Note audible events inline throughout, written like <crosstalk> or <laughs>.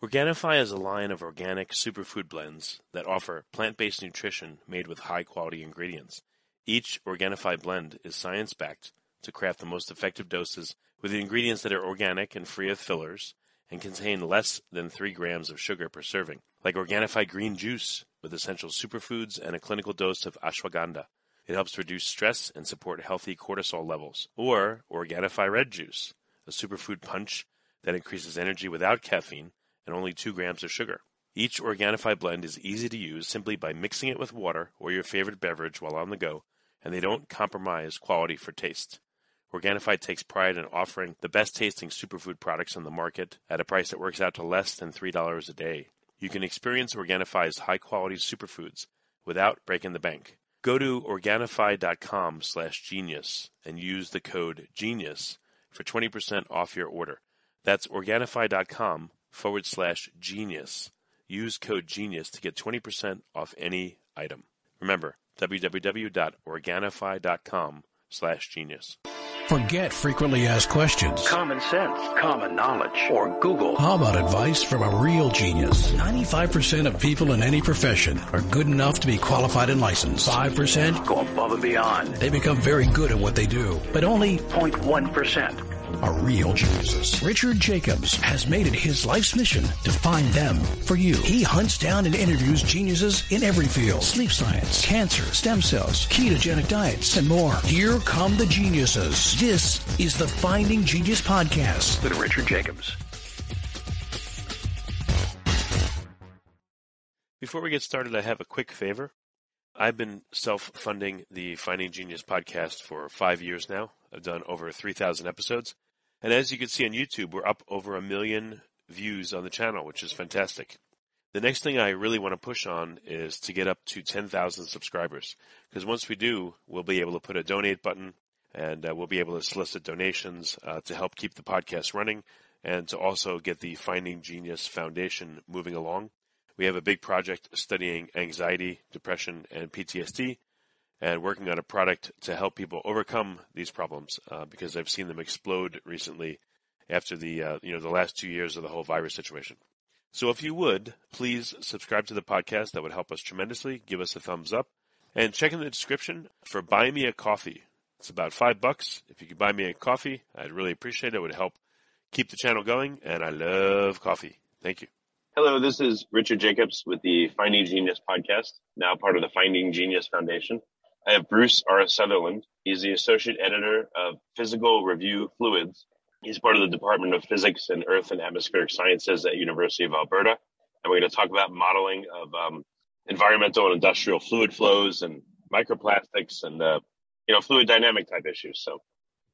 Organifi is a line of organic superfood blends that offer plant-based nutrition made with high-quality ingredients. Each Organifi blend is science-backed to craft the most effective doses with ingredients that are organic and free of fillers and contain less than 3 grams of sugar per serving, like Organifi green juice with essential superfoods and a clinical dose of ashwagandha. It helps reduce stress and support healthy cortisol levels. Or Organifi red juice, a superfood punch that increases energy without caffeine and only 2 grams of sugar. Each Organifi blend is easy to use simply by mixing it with water or your favorite beverage while on the go, and they don't compromise quality for taste. Organifi takes pride in offering the best tasting superfood products on the market at a price that works out to less than $3 a day. You can experience Organifi's high quality superfoods without breaking the bank. Go to Organifi.com slash genius and use the code GENIUS for 20% off your order. That's Organifi.com forward slash genius. Use code GENIUS to get 20% off any item. Remember, www.organifi.com slash genius. Forget frequently asked questions. Common sense, common knowledge, or Google. How about advice from a real genius? 95% of people in any profession are good enough to be qualified and licensed. 5% Go above and beyond. they become very good at what they do, but only 0.1%. are real geniuses. Richard Jacobs has made it his life's mission to find them for you. He hunts down and interviews geniuses in every field. Sleep science, cancer, stem cells, ketogenic diets, and more. Here come the geniuses. This is the Finding Genius Podcast. With Richard Jacobs. Before we get started, I have a quick favor. I've been self funding the Finding Genius podcast for five years now. I've done over 3,000 episodes. And as you can see on YouTube, we're up over a million views on the channel, which is fantastic. The next thing I really want to push on is to get up to 10,000 subscribers. Because once we do, we'll be able to put a donate button and uh, we'll be able to solicit donations uh, to help keep the podcast running and to also get the Finding Genius Foundation moving along. We have a big project studying anxiety, depression, and PTSD, and working on a product to help people overcome these problems uh, because I've seen them explode recently after the uh, you know the last two years of the whole virus situation. So if you would please subscribe to the podcast, that would help us tremendously. Give us a thumbs up, and check in the description for Buy Me a Coffee. It's about five bucks. If you could buy me a coffee, I'd really appreciate it. It would help keep the channel going, and I love coffee. Thank you. Hello, this is Richard Jacobs with the Finding Genius podcast, now part of the Finding Genius Foundation. I have Bruce R. Sutherland. He's the associate editor of Physical Review Fluids. He's part of the Department of Physics and Earth and Atmospheric Sciences at University of Alberta. And we're going to talk about modeling of um, environmental and industrial fluid flows and microplastics and uh, you know fluid dynamic type issues. So,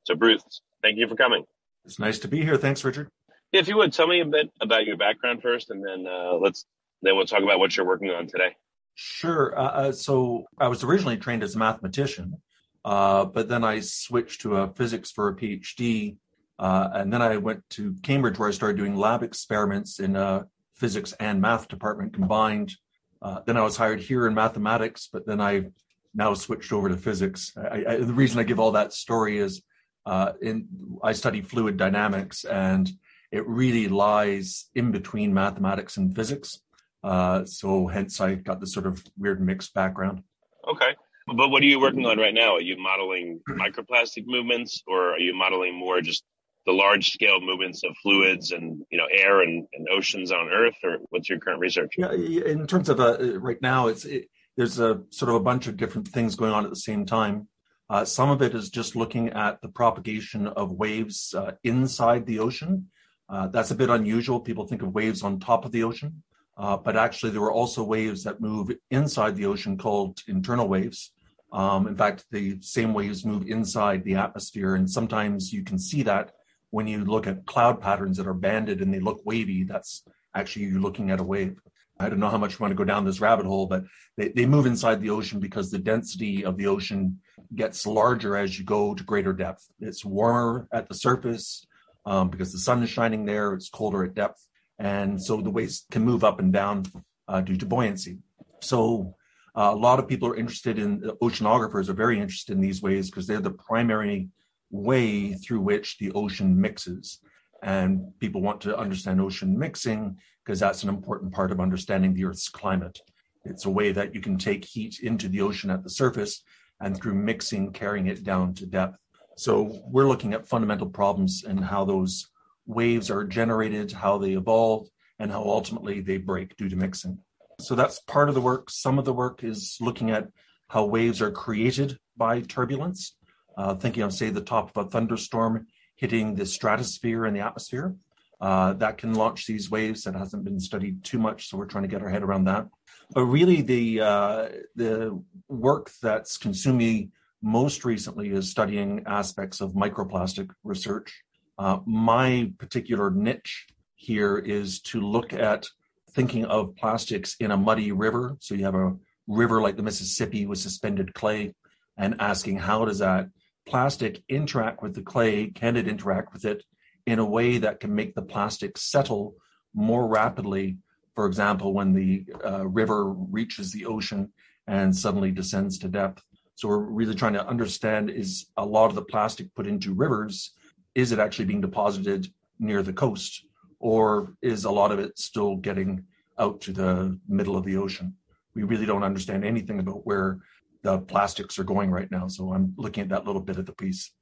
so Bruce, thank you for coming. It's nice to be here. Thanks, Richard. Yeah, if you would tell me a bit about your background first, and then uh, let's then we'll talk about what you're working on today. Sure. Uh, uh, so I was originally trained as a mathematician, uh, but then I switched to a physics for a PhD, uh, and then I went to Cambridge where I started doing lab experiments in a physics and math department combined. Uh, then I was hired here in mathematics, but then I now switched over to physics. I, I, the reason I give all that story is uh, in I study fluid dynamics and it really lies in between mathematics and physics. Uh, so hence I got this sort of weird mixed background. Okay. But what are you working on right now? Are you modeling microplastic movements or are you modeling more just the large scale movements of fluids and you know air and, and oceans on Earth or what's your current research? Yeah, in terms of uh, right now, it's it, there's a sort of a bunch of different things going on at the same time. Uh, some of it is just looking at the propagation of waves uh, inside the ocean. Uh, that's a bit unusual. People think of waves on top of the ocean, uh, but actually there were also waves that move inside the ocean called internal waves. Um, in fact, the same waves move inside the atmosphere, and sometimes you can see that when you look at cloud patterns that are banded and they look wavy. That's actually you're looking at a wave. I don't know how much you want to go down this rabbit hole, but they, they move inside the ocean because the density of the ocean gets larger as you go to greater depth. It's warmer at the surface um, because the sun is shining there. It's colder at depth. And so the waves can move up and down uh, due to buoyancy. So uh, a lot of people are interested in oceanographers are very interested in these waves because they're the primary way through which the ocean mixes. And people want to understand ocean mixing because that's an important part of understanding the Earth's climate. It's a way that you can take heat into the ocean at the surface and through mixing, carrying it down to depth. So we're looking at fundamental problems and how those waves are generated, how they evolve, and how ultimately they break due to mixing. So that's part of the work. Some of the work is looking at how waves are created by turbulence, uh, thinking of, say, the top of a thunderstorm hitting the stratosphere and the atmosphere. Uh, that can launch these waves. That hasn't been studied too much, so we're trying to get our head around that. But really, the uh, the work that's consumed me most recently is studying aspects of microplastic research. Uh, my particular niche here is to look at thinking of plastics in a muddy river. So you have a river like the Mississippi with suspended clay, and asking how does that plastic interact with the clay? Can it interact with it in a way that can make the plastic settle more rapidly? For example, when the uh, river reaches the ocean and suddenly descends to depth. So we're really trying to understand is a lot of the plastic put into rivers, is it actually being deposited near the coast? Or is a lot of it still getting out to the middle of the ocean? We really don't understand anything about where the plastics are going right now. So I'm looking at that little bit of the piece.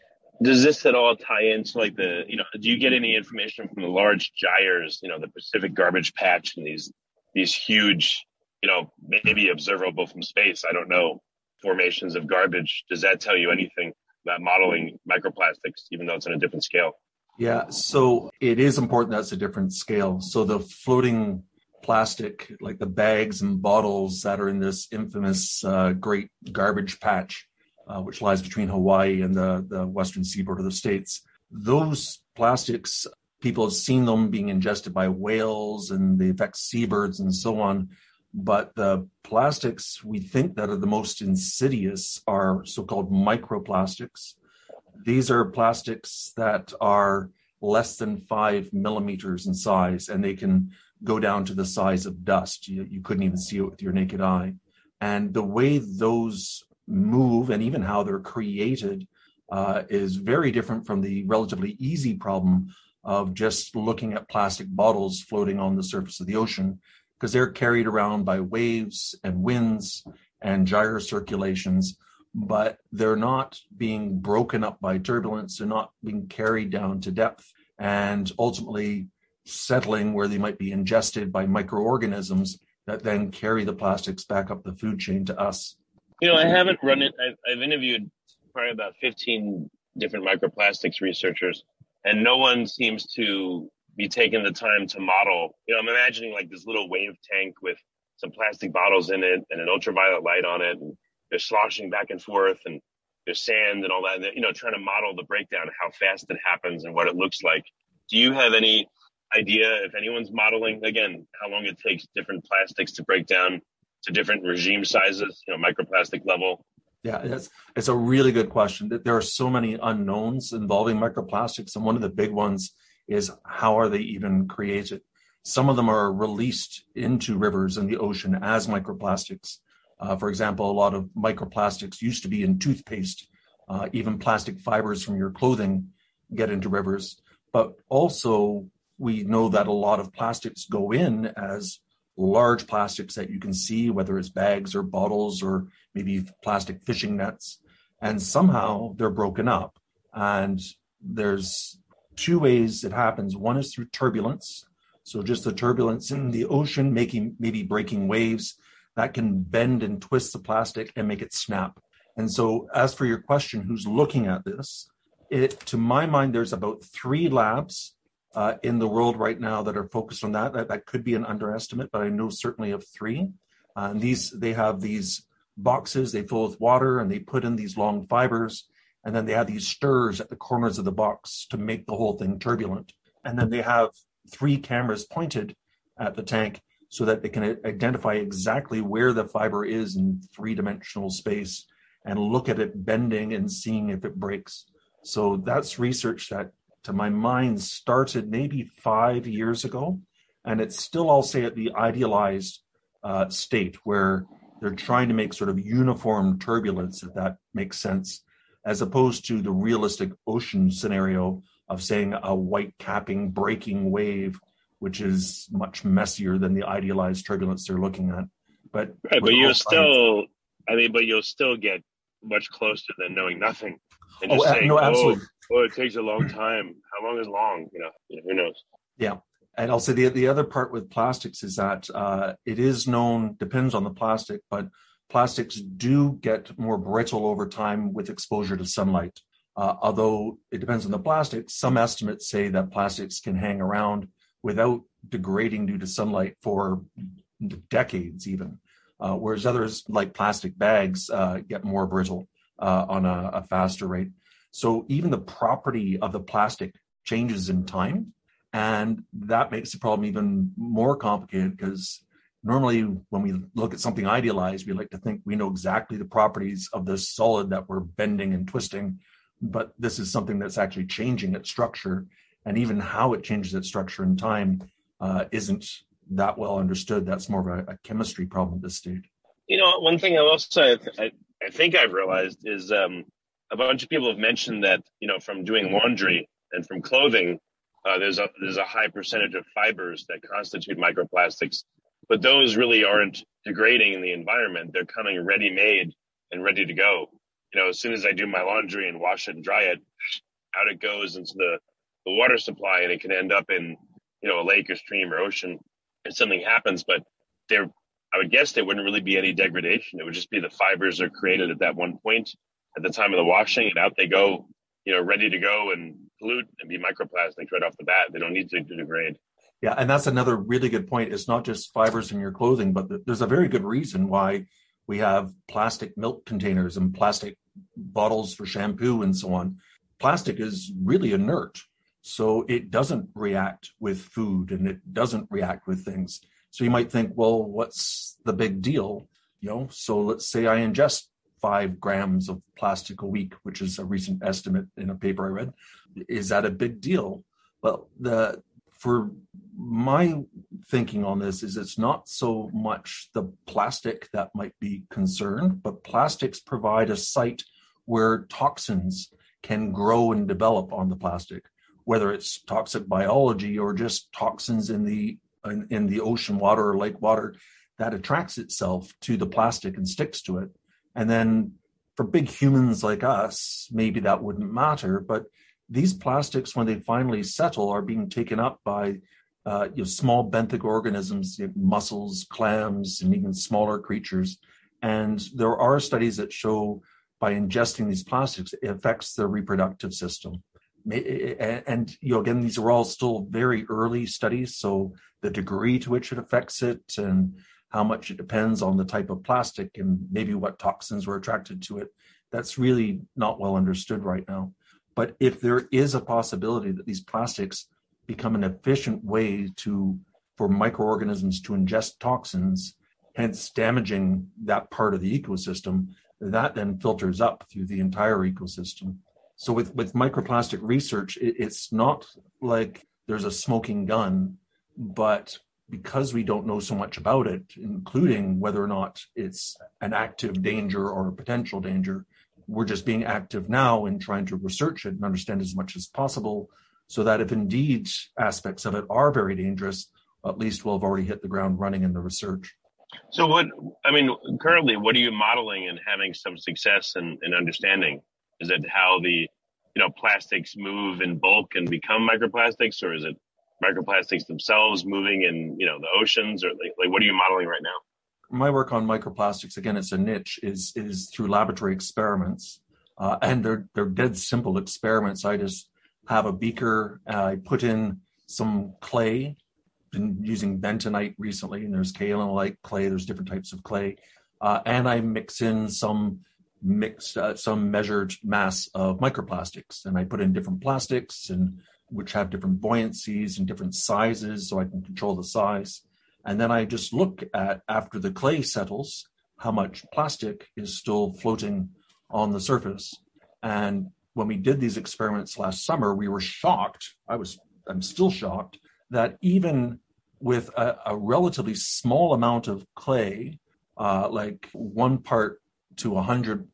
Does this at all tie into like the, you know, do you get any information from the large gyres, you know, the Pacific garbage patch and these, these huge, you know, maybe observable from space? I don't know, formations of garbage. Does that tell you anything about modeling microplastics, even though it's on a different scale? Yeah, so it is important that's a different scale. So the floating plastic, like the bags and bottles that are in this infamous uh, great garbage patch, uh, which lies between Hawaii and the, the western seaboard of the States. Those plastics, people have seen them being ingested by whales and they affect seabirds and so on. But the plastics we think that are the most insidious are so called microplastics. These are plastics that are less than five millimeters in size and they can go down to the size of dust. You, you couldn't even see it with your naked eye. And the way those move and even how they're created uh, is very different from the relatively easy problem of just looking at plastic bottles floating on the surface of the ocean because they're carried around by waves and winds and gyre circulations, but they're not being broken up by turbulence. They're not being carried down to depth and ultimately settling where they might be ingested by microorganisms that then carry the plastics back up the food chain to us. You know, I haven't run it. I've, I've interviewed probably about 15 different microplastics researchers, and no one seems to be taking the time to model. You know, I'm imagining like this little wave tank with some plastic bottles in it and an ultraviolet light on it, and they're sloshing back and forth, and there's sand and all that. And you know, trying to model the breakdown, how fast it happens, and what it looks like. Do you have any idea if anyone's modeling again how long it takes different plastics to break down to different regime sizes, you know, microplastic level? Yeah, it's it's a really good question. There are so many unknowns involving microplastics, and one of the big ones is how are they even created? Some of them are released into rivers and the ocean as microplastics. Uh, for example, a lot of microplastics used to be in toothpaste. Uh, even plastic fibers from your clothing get into rivers. But also, we know that a lot of plastics go in as large plastics that you can see, whether it's bags or bottles or maybe plastic fishing nets, and somehow they're broken up. And there's two ways it happens. One is through turbulence. So just the turbulence in the ocean making maybe breaking waves that can bend and twist the plastic and make it snap. And so as for your question, who's looking at this? It, to my mind, there's about three labs uh, in the world right now that are focused on that. That, that could be an underestimate, but I know certainly of three. Uh, and these they have these boxes they fill with water and they put in these long fibers and then they have these stirrers at the corners of the box to make the whole thing turbulent. And then they have three cameras pointed at the tank so that they can identify exactly where the fiber is in three dimensional space and look at it bending and seeing if it breaks. So that's research that to my mind started maybe five years ago. And it's still, I'll say, at the idealized uh, state where they're trying to make sort of uniform turbulence, if that makes sense, as opposed to the realistic ocean scenario of saying a white capping breaking wave, which is much messier than the idealized turbulence they're looking at. But right, but you'll still, I mean, but you'll still get much closer than knowing nothing. And Oh, just saying, no, oh, absolutely. oh, it takes a long time. How long is long? You know, you know, who knows? Yeah. And also the the other part with plastics is that uh, it is known depends on the plastic, but plastics do get more brittle over time with exposure to sunlight. Uh, although it depends on the plastic, some estimates say that plastics can hang around without degrading due to sunlight for decades, even. Uh, whereas others, like plastic bags, uh, get more brittle uh, on a, a faster rate. So even the property of the plastic changes in time. And that makes the problem even more complicated because normally when we look at something idealized, we like to think we know exactly the properties of this solid that we're bending and twisting. But this is something that's actually changing its structure. And even how it changes its structure in time uh, isn't that well understood. That's more of a, a, chemistry problem at this stage. You know, one thing I will say, I, I think I've realized is um, a bunch of people have mentioned that, you know, from doing laundry and from clothing, uh, there's a there's a high percentage of fibers that constitute microplastics, but those really aren't degrading in the environment. They're coming ready made and ready to go. You know, as soon as I do my laundry and wash it and dry it, out it goes into the, the water supply, and it can end up in you know a lake or stream or ocean if something happens. But there, I would guess there wouldn't really be any degradation. It would just be the fibers are created at that one point at the time of the washing, and out they go, you know, ready to go and pollute and be microplastics right off the bat. They don't need to degrade. Yeah, and that's another really good point. It's not just fibers in your clothing, but there's a very good reason why we have plastic milk containers and plastic bottles for shampoo and so on. Plastic is really inert, so it doesn't react with food and it doesn't react with things. So you might think, well, what's the big deal? You know, so let's say I ingest five grams of plastic a week, which is a recent estimate in a paper I read. Is that a big deal? Well, the for my thinking on this is it's not so much the plastic that might be concerned, but plastics provide a site where toxins can grow and develop on the plastic, whether it's toxic biology or just toxins in the in, in the ocean water or lake water that attracts itself to the plastic and sticks to it. And then for big humans like us, maybe that wouldn't matter, but these plastics, when they finally settle, are being taken up by uh, you know, small benthic organisms, you know, mussels, clams, and even smaller creatures. And there are studies that show by ingesting these plastics, it affects their reproductive system. And you know, again, these are all still very early studies, so the degree to which it affects it and how much it depends on the type of plastic and maybe what toxins were attracted to it. That's really not well understood right now. But if there is a possibility that these plastics become an efficient way to for microorganisms to ingest toxins, hence damaging that part of the ecosystem, that then filters up through the entire ecosystem. So with, with microplastic research, it, it's not like there's a smoking gun, but because we don't know so much about it, including whether or not it's an active danger or a potential danger, we're just being active now in trying to research it and understand as much as possible so that if indeed aspects of it are very dangerous, at least we'll have already hit the ground running in the research. So what, I mean, currently, what are you modeling and having some success in, in understanding? Is it how the, you know, plastics move in bulk and become microplastics, or is it microplastics themselves moving in, you know, the oceans, or like, like what are you modeling right now? My work on microplastics again it's a niche is is through laboratory experiments. Uh, and they're they're dead simple experiments. I just have a beaker uh, i put in some clay been using bentonite recently and there's kaolinite clay there's different types of clay. Uh, and i mix in some mixed uh, some measured mass of microplastics and i put in different plastics and which have different buoyancies and different sizes so i can control the size and then I just look at, after the clay settles, how much plastic is still floating on the surface. And when we did these experiments last summer, we were shocked. I was, I'm still shocked that even with a, a relatively small amount of clay, uh, like one part to a hundred,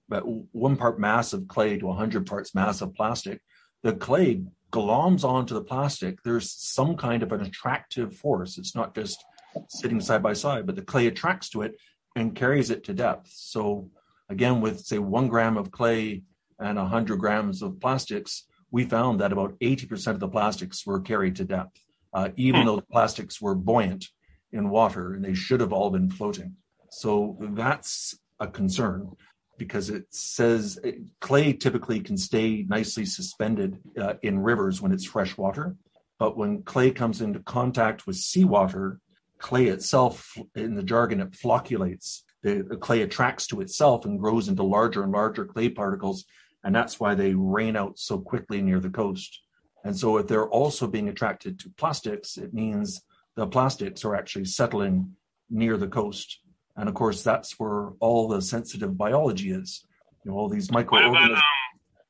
one part mass of clay to a hundred parts mass of plastic, the clay gloms onto the plastic, there's some kind of an attractive force. It's not just sitting side by side, but the clay attracts to it and carries it to depth. So again, with say one gram of clay and 100 grams of plastics, we found that about 80% of the plastics were carried to depth, uh, even hmm. though the plastics were buoyant in water and they should have all been floating. So that's a concern because it says clay typically can stay nicely suspended uh, in rivers when it's fresh water. But when clay comes into contact with seawater, clay itself, in the jargon, it flocculates. The, the clay attracts to itself and grows into larger and larger clay particles. And that's why they rain out so quickly near the coast. And so, if they're also being attracted to plastics, it means the plastics are actually settling near the coast and of course, that's where all the sensitive biology is. You know, all these microorganisms. Um,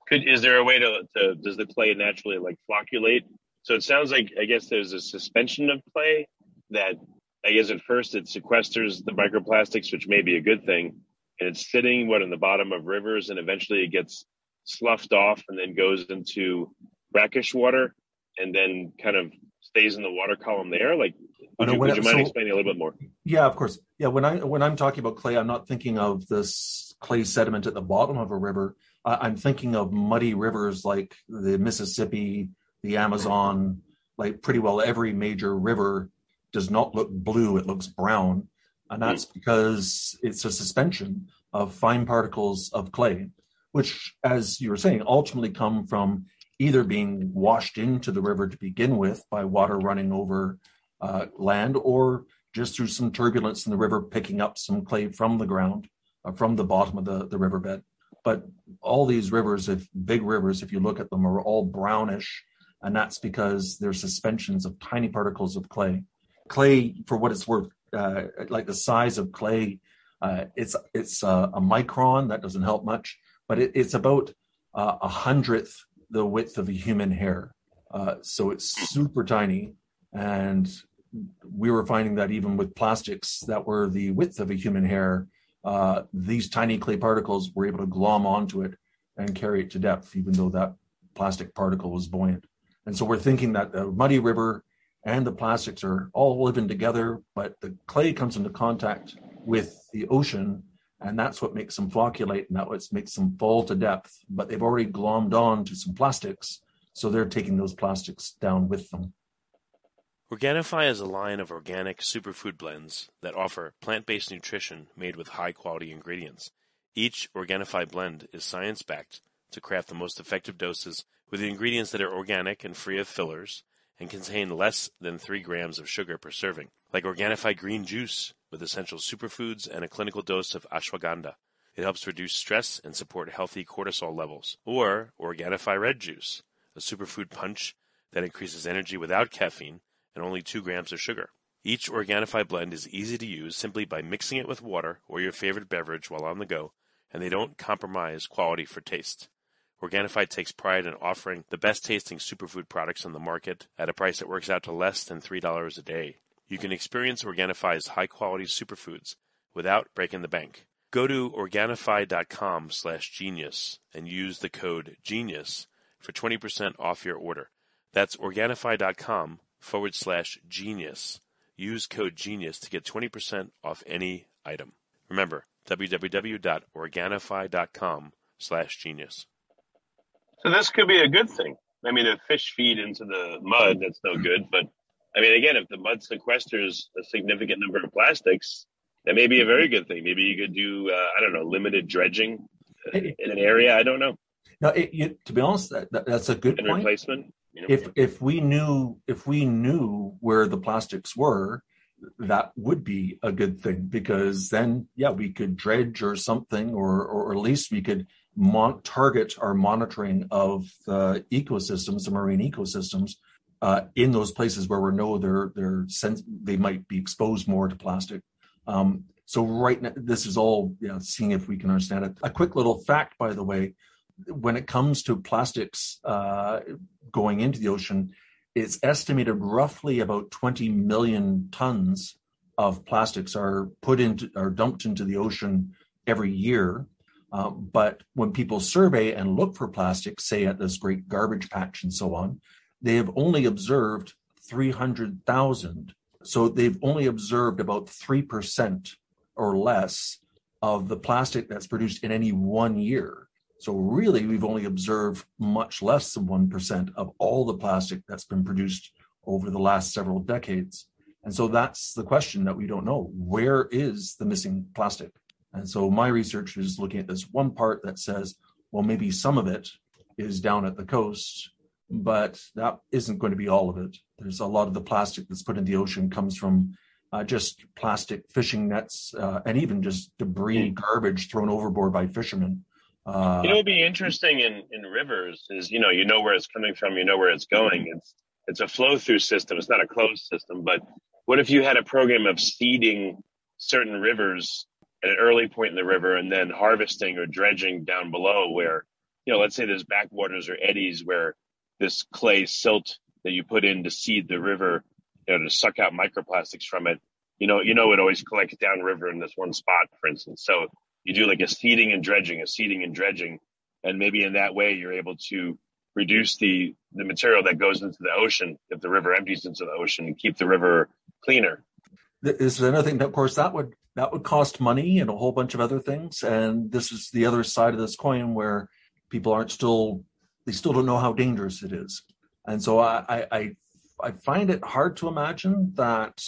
could is there a way to, to does the clay naturally like flocculate? So it sounds like I guess there's a suspension of clay that I guess at first it sequesters the microplastics, which may be a good thing, and it's sitting what in the bottom of rivers, and eventually it gets sloughed off and then goes into brackish water, and then kind of stays in the water column there. Like would, you, would you mind so, explaining a little bit more? Yeah, of course. Yeah, when I when I'm talking about clay, I'm not thinking of this clay sediment at the bottom of a river. Uh, I'm thinking of muddy rivers like the Mississippi, the Amazon. Like pretty well every major river does not look blue; it looks brown, and that's mm. because it's a suspension of fine particles of clay, which, as you were saying, ultimately come from either being washed into the river to begin with by water running over uh, land or just through some turbulence in the river, picking up some clay from the ground, uh, from the bottom of the, the riverbed. But all these rivers, if big rivers, if you look at them, are all brownish, and that's because they're suspensions of tiny particles of clay. Clay, for what it's worth, uh, like the size of clay, uh, it's it's uh, a micron. That doesn't help much, but it, it's about uh, a hundredth the width of a human hair. Uh, so it's super tiny, and we were finding that even with plastics that were the width of a human hair, these tiny clay particles were able to glom onto it and carry it to depth, even though that plastic particle was buoyant. And so we're thinking that the muddy river and the plastics are all living together, but the clay comes into contact with the ocean, and that's what makes them flocculate, and that's what makes them fall to depth. But they've already glommed on to some plastics, so they're taking those plastics down with them. Organifi is a line of organic superfood blends that offer plant-based nutrition made with high-quality ingredients. Each Organifi blend is science-backed to craft the most effective doses with ingredients that are organic and free of fillers and contain less than 3 grams of sugar per serving, like Organifi green juice with essential superfoods and a clinical dose of ashwagandha. It helps reduce stress and support healthy cortisol levels. Or Organifi red juice, a superfood punch that increases energy without caffeine and only 2 grams of sugar. Each Organifi blend is easy to use simply by mixing it with water or your favorite beverage while on the go, and they don't compromise quality for taste. Organifi takes pride in offering the best tasting superfood products on the market at a price that works out to less than $3 a day. You can experience Organifi's high quality superfoods without breaking the bank. Go to Organifi.com slash genius and use the code GENIUS for 20% off your order. That's Organifi.com forward slash genius. Use code genius to get 20% off any item. Remember, www.organifi.com slash genius. So this could be a good thing. I mean, if fish feed into the mud, that's no good. But I mean, again, if the mud sequesters a significant number of plastics, that may be a very good thing. Maybe you could do, uh, I don't know, limited dredging in an area. I don't know. No, it, to be honest, that, that, that's a good and point. replacement. You know? If if we knew if we knew where the plastics were, that would be a good thing because then yeah we could dredge or something or or at least we could mon- target our monitoring of the ecosystems the marine ecosystems uh, in those places where we know they're they're sens- they might be exposed more to plastic um, so right now this is all you know, seeing if we can understand it a quick little fact by the way when it comes to plastics uh, going into the ocean, it's estimated roughly about 20 million tons of plastics are put into are dumped into the ocean every year. Um, but when people survey and look for plastic, say at this great garbage patch and so on, they have only observed 300,000. So they've only observed about 3% or less of the plastic that's produced in any one year. So really, we've only observed much less than 1% of all the plastic that's been produced over the last several decades. And so that's the question that we don't know. Where is the missing plastic? And so my research is looking at this one part that says, well, maybe some of it is down at the coast, but that isn't going to be all of it. There's a lot of the plastic that's put in the ocean comes from uh, just plastic fishing nets uh, and even just debris, garbage thrown overboard by fishermen. Uh, what would be interesting in, in rivers is, you know, you know where it's coming from, you know where it's going. It's it's a flow through system. It's not a closed system. But what if you had a program of seeding certain rivers at an early point in the river and then harvesting or dredging down below where, you know, let's say there's backwaters or eddies where this clay silt that you put in to seed the river, you know, to suck out microplastics from it, you know, you know, it always collects downriver in this one spot, for instance. So you do like a seeding and dredging, a seeding and dredging, and maybe in that way you're able to reduce the the material that goes into the ocean if the river empties into the ocean and keep the river cleaner. This is another thing of course, that would that would cost money and a whole bunch of other things. And this is the other side of this coin where people aren't still they still don't know how dangerous it is. And so I I I find it hard to imagine that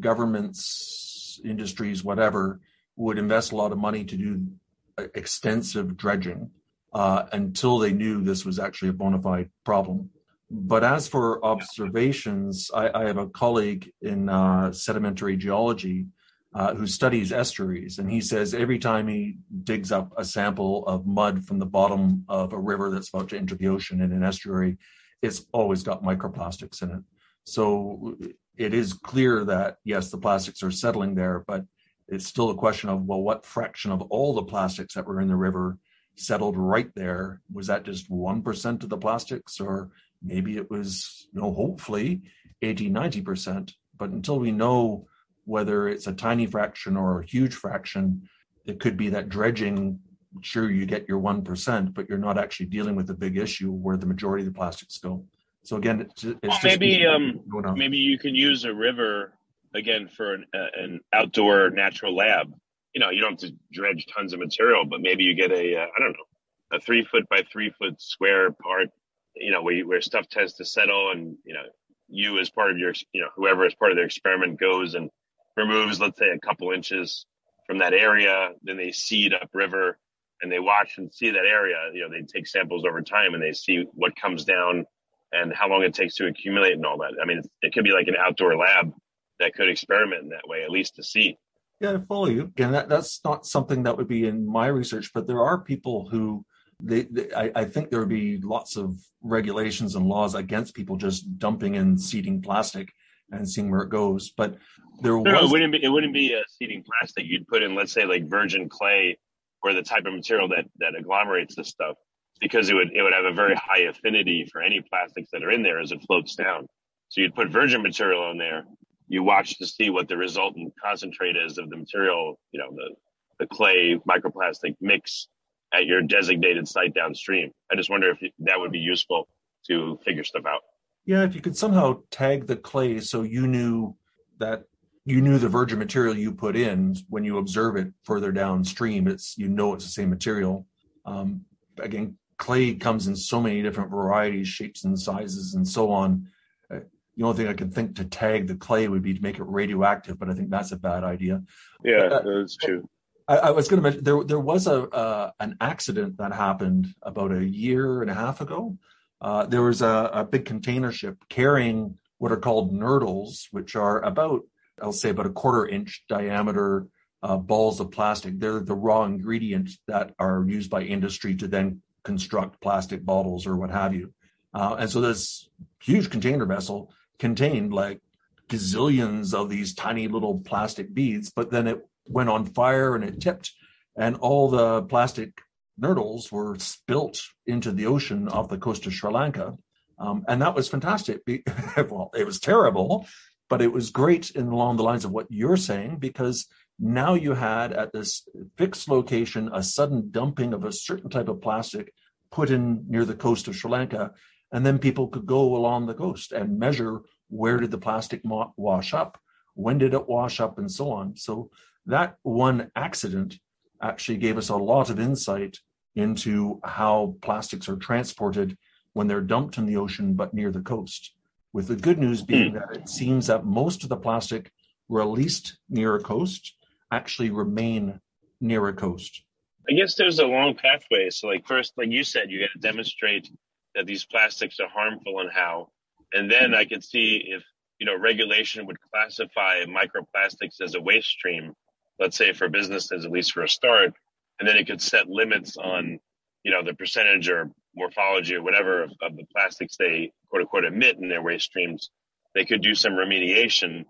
governments, industries, whatever, would invest a lot of money to do extensive dredging uh, until they knew this was actually a bona fide problem. But as for observations, I, I have a colleague in uh, sedimentary geology uh, who studies estuaries, and he says every time he digs up a sample of mud from the bottom of a river that's about to enter the ocean in an estuary, it's always got microplastics in it. So it is clear that yes, the plastics are settling there, but it's still a question of well, what fraction of all the plastics that were in the river settled right there? Was that just 1% of the plastics or maybe it was, you know, hopefully 80, 90%. But until we know whether it's a tiny fraction or a huge fraction, it could be that dredging, sure, you get your 1%, but you're not actually dealing with the big issue where the majority of the plastics go. So again, it's, it's well, maybe um, maybe you can use a river again for an, uh, an outdoor natural lab you know, you don't have to dredge tons of material, but maybe you get a, uh, I don't know, a three foot by three foot square part, you know, where, you, where stuff tends to settle and, you know, you as part of your, you know, whoever as part of their experiment goes and removes, let's say a couple inches from that area, then they seed upriver and they watch and see that area, you know, they take samples over time and they see what comes down and how long it takes to accumulate and all that. I mean, it could be like an outdoor lab that could experiment in that way, at least to see. Yeah, I follow you. Again, that, that's not something that would be in my research, but there are people who they, they I, I, think there would be lots of regulations and laws against people just dumping in seeding plastic and seeing where it goes. But there no, was it wouldn't be it wouldn't be a seeding plastic. You'd put in, let's say, like virgin clay or the type of material that that agglomerates this stuff, because it would it would have a very high affinity for any plastics that are in there as it floats down. So you'd put virgin material in there, you watch to see what the resultant concentrate is of the material, you know, the, the clay microplastic mix at your designated site downstream. I just wonder if that would be useful to figure stuff out. Yeah, if you could somehow tag the clay so you knew that you knew the virgin material you put in when you observe it further downstream, it's you know it's the same material. Um, again, clay comes in so many different varieties, shapes, and sizes, and so on the only thing I can think to tag the clay would be to make it radioactive, but I think that's a bad idea. Yeah, uh, that's true. I, I, was going to mention there there was a uh, an accident that happened about a year and a half ago. Uh, there was a, a, big container ship carrying what are called nurdles, which are about I'll say about a quarter inch diameter uh, balls of plastic. They're the raw ingredients that are used by industry to then construct plastic bottles or what have you. Uh, and so this huge container vessel contained like gazillions of these tiny little plastic beads, but then it went on fire and it tipped, and all the plastic nurdles were spilt into the ocean off the coast of Sri Lanka. Um, and that was fantastic. <laughs> well, it was terrible, but it was great in along the lines of what you're saying because now you had at this fixed location a sudden dumping of a certain type of plastic put in near the coast of Sri Lanka, and then people could go along the coast and measure where did the plastic wash up, when did it wash up, and so on. So that one accident actually gave us a lot of insight into how plastics are transported when they're dumped in the ocean but near the coast. With the good news being mm. that it seems that most of the plastic released near a coast actually remain near a coast. I guess there's a long pathway. So, like first, like you said, you got to demonstrate that these plastics are harmful and how, and then I could see if you know regulation would classify microplastics as a waste stream. Let's say for businesses, at least for a start, and then it could set limits on you know the percentage or morphology or whatever of, of the plastics they quote unquote emit in their waste streams. They could do some remediation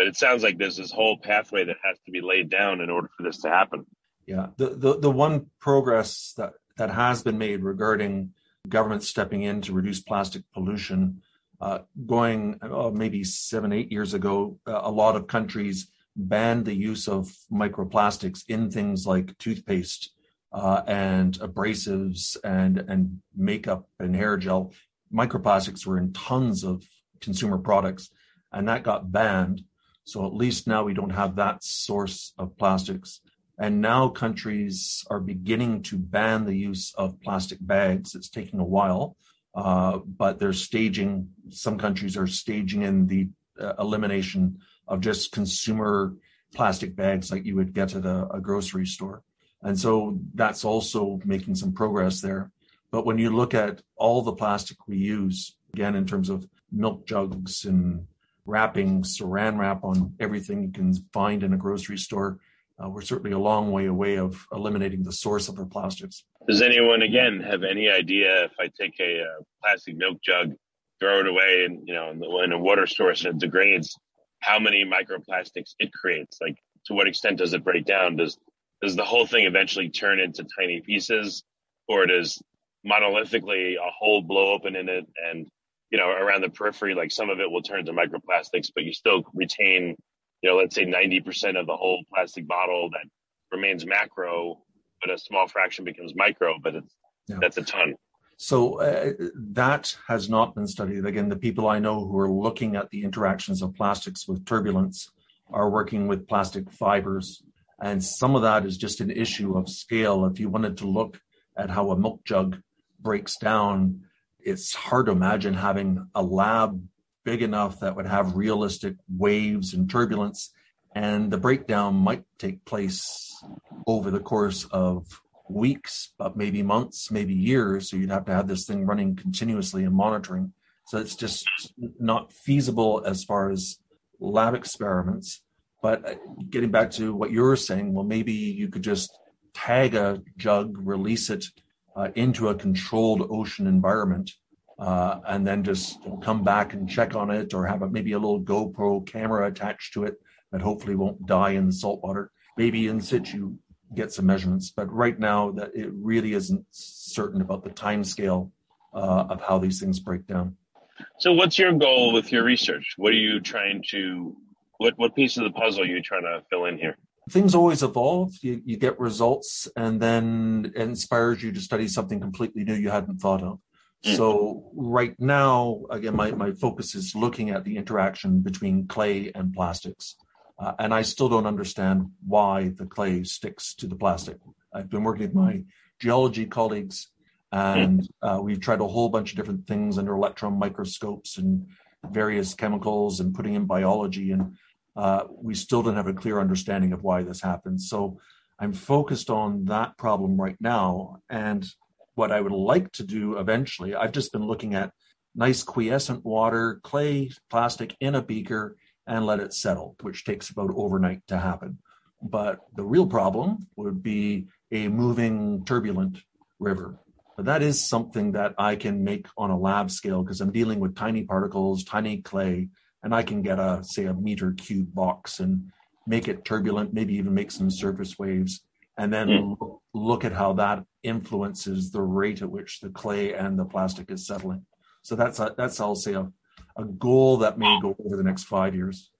but it sounds like there's this whole pathway that has to be laid down in order for this to happen. Yeah, the the, the one progress that that has been made regarding government stepping in to reduce plastic pollution, uh, going oh, maybe seven eight years ago, uh, a lot of countries banned the use of microplastics in things like toothpaste uh, and abrasives and and makeup and hair gel. Microplastics were in tons of consumer products, and that got banned. So at least now we don't have that source of plastics. And now countries are beginning to ban the use of plastic bags. It's taking a while, uh, but they're staging, some countries are staging in the uh, elimination of just consumer plastic bags like you would get at a, a grocery store. And so that's also making some progress there. But when you look at all the plastic we use, again, in terms of milk jugs and wrapping saran wrap on everything you can find in a grocery store. Uh, we're certainly a long way away of eliminating the source of our plastics. Does anyone, again, have any idea if I take a, uh, plastic milk jug, throw it away, and you know, in, the, in a water source and it degrades, how many microplastics it creates? Like, to what extent does it break down? Does does the whole thing eventually turn into tiny pieces, or does monolithically a hole blow open in it and you know, around the periphery, like some of it will turn into microplastics, but you still retain, you know, let's say 90% of the whole plastic bottle that remains macro, but a small fraction becomes micro, but it's, yeah. that's a ton. So uh, that has not been studied. Again, the people I know who are looking at the interactions of plastics with turbulence are working with plastic fibers. And some of that is just an issue of scale. If you wanted to look at how a milk jug breaks down, it's hard to imagine having a lab big enough that would have realistic waves and turbulence. And the breakdown might take place over the course of weeks, but maybe months, maybe years. So you'd have to have this thing running continuously and monitoring. So it's just not feasible as far as lab experiments. But uh, getting back to what you were saying, well, maybe you could just tag a jug, release it uh, into a controlled ocean environment, uh, and then just come back and check on it, or have a, maybe a little GoPro camera attached to it that hopefully won't die in the salt water. Maybe in situ get some measurements, but right now that it really isn't certain about the time scale uh, of how these things break down. So, what's your goal with your research? What are you trying to? What what piece of the puzzle are you trying to fill in here? things always evolve. You, you get results, and then it inspires you to study something completely new you hadn't thought of. Mm. So right now, again, my, my focus is looking at the interaction between clay and plastics. Uh, and I still don't understand why the clay sticks to the plastic. I've been working with my geology colleagues and <laughs> uh, we've tried a whole bunch of different things under electron microscopes and various chemicals and putting in biology. And uh, we still don't have a clear understanding of why this happens. So I'm focused on that problem right now. And what I would like to do eventually, I've just been looking at nice quiescent water, clay, plastic in a beaker, and let it settle, which takes about overnight to happen. But the real problem would be a moving, turbulent river. But that is something that I can make on a lab scale because I'm dealing with tiny particles, tiny clay, and I can get a say a meter cube box and make it turbulent, maybe even make some surface waves, and then mm. look at how that influences the rate at which the clay and the plastic is settling. So that's a, that's I'll say a, a goal that may go over the next five years.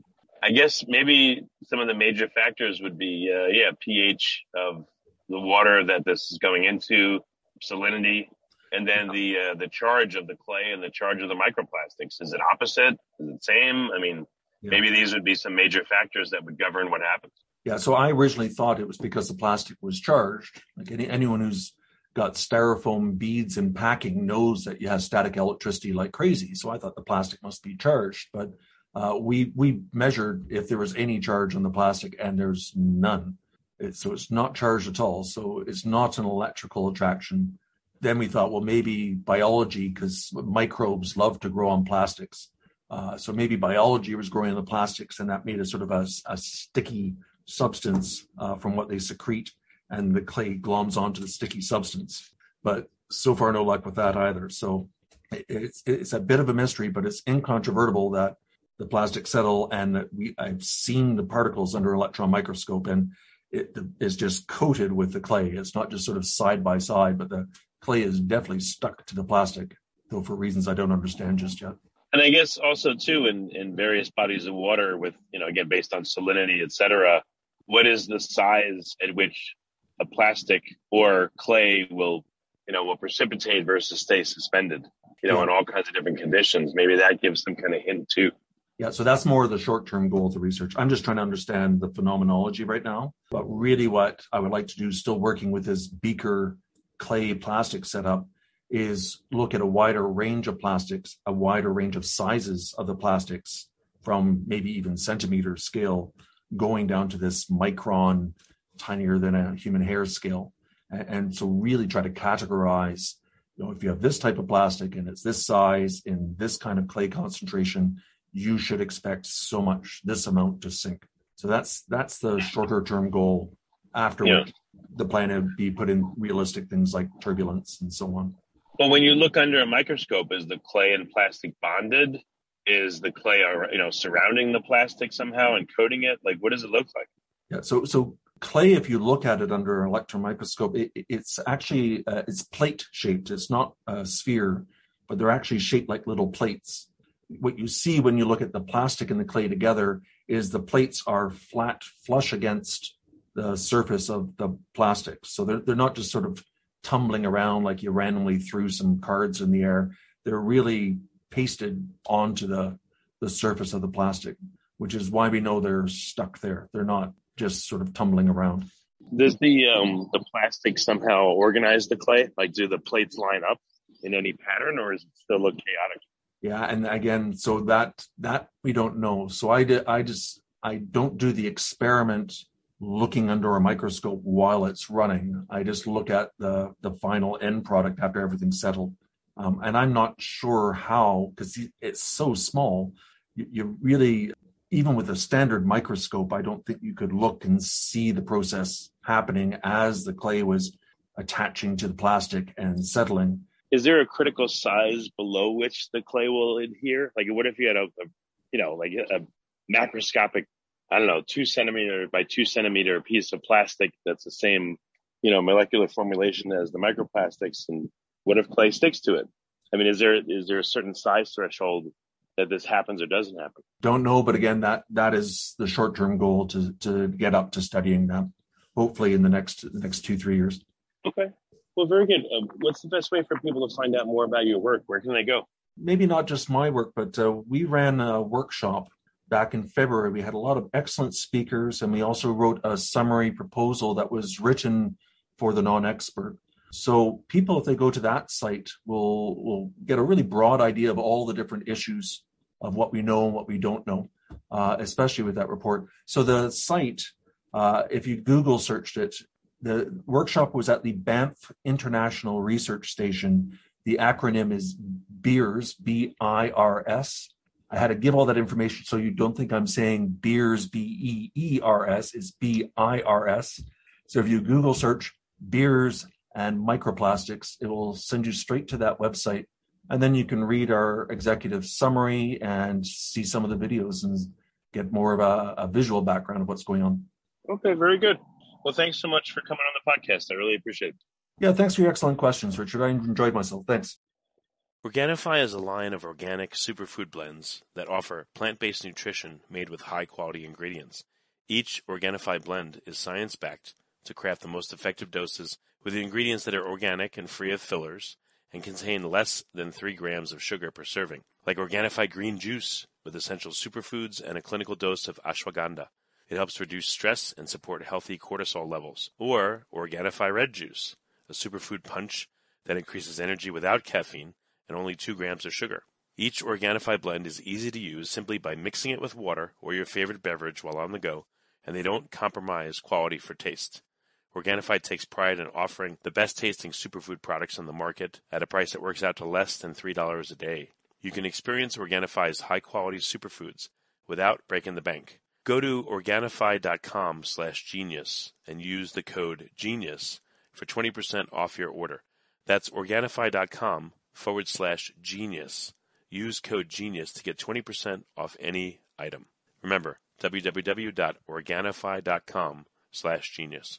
I guess maybe some of the major factors would be, uh, yeah, pH of the water that this is going into, salinity, and then the uh, the charge of the clay and the charge of the microplastics. Is it opposite? Is it same? I mean, yeah. maybe these would be some major factors that would govern what happens. Yeah. So I originally thought it was because the plastic was charged. Like any, anyone who's got styrofoam beads and packing knows that you have static electricity like crazy. So I thought the plastic must be charged, but uh, we we measured if there was any charge on the plastic, and there's none. It, so it's not charged at all. So it's not an electrical attraction. Then we thought, well, maybe biology, because microbes love to grow on plastics. Uh, so maybe biology was growing on the plastics, and that made a sort of a, a sticky substance uh, from what they secrete, and the clay gloms onto the sticky substance. But so far, no luck with that either. So it's it's a bit of a mystery, but it's incontrovertible that the plastic settle and we I've seen the particles under electron microscope and it is just coated with the clay. It's not just sort of side by side, but the clay is definitely stuck to the plastic, though for reasons I don't understand just yet. And I guess also too in, in various bodies of water with, you know, again based on salinity, et cetera, what is the size at which a plastic or clay will, you know, will precipitate versus stay suspended, you know, yeah. in all kinds of different conditions. Maybe that gives some kind of hint too. Yeah, so that's more the short term goal of the research. I'm just trying to understand the phenomenology right now. But really, what I would like to do, still working with this beaker clay plastic setup, is look at a wider range of plastics, a wider range of sizes of the plastics from maybe even centimeter scale going down to this micron, tinier than a human hair scale. And so, really try to categorize you know, if you have this type of plastic and it's this size in this kind of clay concentration, you should expect so much, this amount to sink. So that's that's the shorter term goal. After yeah. the plan would be put in realistic things like turbulence and so on. Well, when you look under a microscope, is the clay and plastic bonded? Is the clay, you know, surrounding the plastic somehow and coating it? Like, what does it look like? Yeah. So, so clay, if you look at it under an electron microscope, it, it's actually uh, it's plate shaped. It's not a sphere, but they're actually shaped like little plates what you see when you look at the plastic and the clay together is the plates are flat flush against the surface of the plastic. So they're, they're not just sort of tumbling around like you randomly threw some cards in the air. They're really pasted onto the, the surface of the plastic, which is why we know they're stuck there. They're not just sort of tumbling around. Does the um, the plastic somehow organize the clay? Like, do the plates line up in any pattern, or is it still look chaotic? yeah and again so that that we don't know so i did i just i don't do the experiment looking under a microscope while it's running i just look at the the final end product after everything's settled um, and i'm not sure how because it's so small you, you really even with a standard microscope i don't think you could look and see the process happening as the clay was attaching to the plastic and settling is there a critical size below which the clay will adhere? Like, what if you had a, a you know, like a macroscopic, I don't know, two centimeter by two centimeter piece of plastic that's the same, you know, molecular formulation as the microplastics, and what if clay sticks to it? I mean, is there is there a certain size threshold that this happens or doesn't happen? Don't know, but again, that that is the short term goal to to get up to studying that. Hopefully, in the next the next two three years. Okay. Well, very good. Uh, what's the best way for people to find out more about your work? Where can they go? Maybe not just my work, but uh, we ran a workshop back in February. We had a lot of excellent speakers, and we also wrote a summary proposal that was written for the non expert. So people, if they go to that site, will will get a really broad idea of all the different issues of what we know and what we don't know, uh, especially with that report. So the site, uh, if you Google searched it, the workshop was at the Banff International Research Station. The acronym is BIRS, B I R S. I had to give all that information so you don't think I'm saying BIRS, B E E R S, is B I R S. So if you Google search BIRS and microplastics, it will send you straight to that website. And then you can read our executive summary and see some of the videos and get more of a, a visual background of what's going on. Okay, very good. Well, thanks so much for coming on the podcast. I really appreciate it. Yeah, thanks for your excellent questions, Richard. I enjoyed myself. Thanks. Organifi is a line of organic superfood blends that offer plant-based nutrition made with high-quality ingredients. Each Organifi blend is science-backed to craft the most effective doses with the ingredients that are organic and free of fillers and contain less than 3 grams of sugar per serving, like Organifi green juice with essential superfoods and a clinical dose of ashwagandha. It helps reduce stress and support healthy cortisol levels. Or Organifi red juice, a superfood punch that increases energy without caffeine and only 2 grams of sugar. Each Organifi blend is easy to use simply by mixing it with water or your favorite beverage while on the go, and they don't compromise quality for taste. Organifi takes pride in offering the best tasting superfood products on the market at a price that works out to less than $3 a day. You can experience Organifi's high quality superfoods without breaking the bank. Go to Organifi.com slash genius and use the code GENIUS for 20% off your order. That's Organifi.com forward slash genius. Use code genius to get 20% off any item. Remember, www.organifi.com slash genius.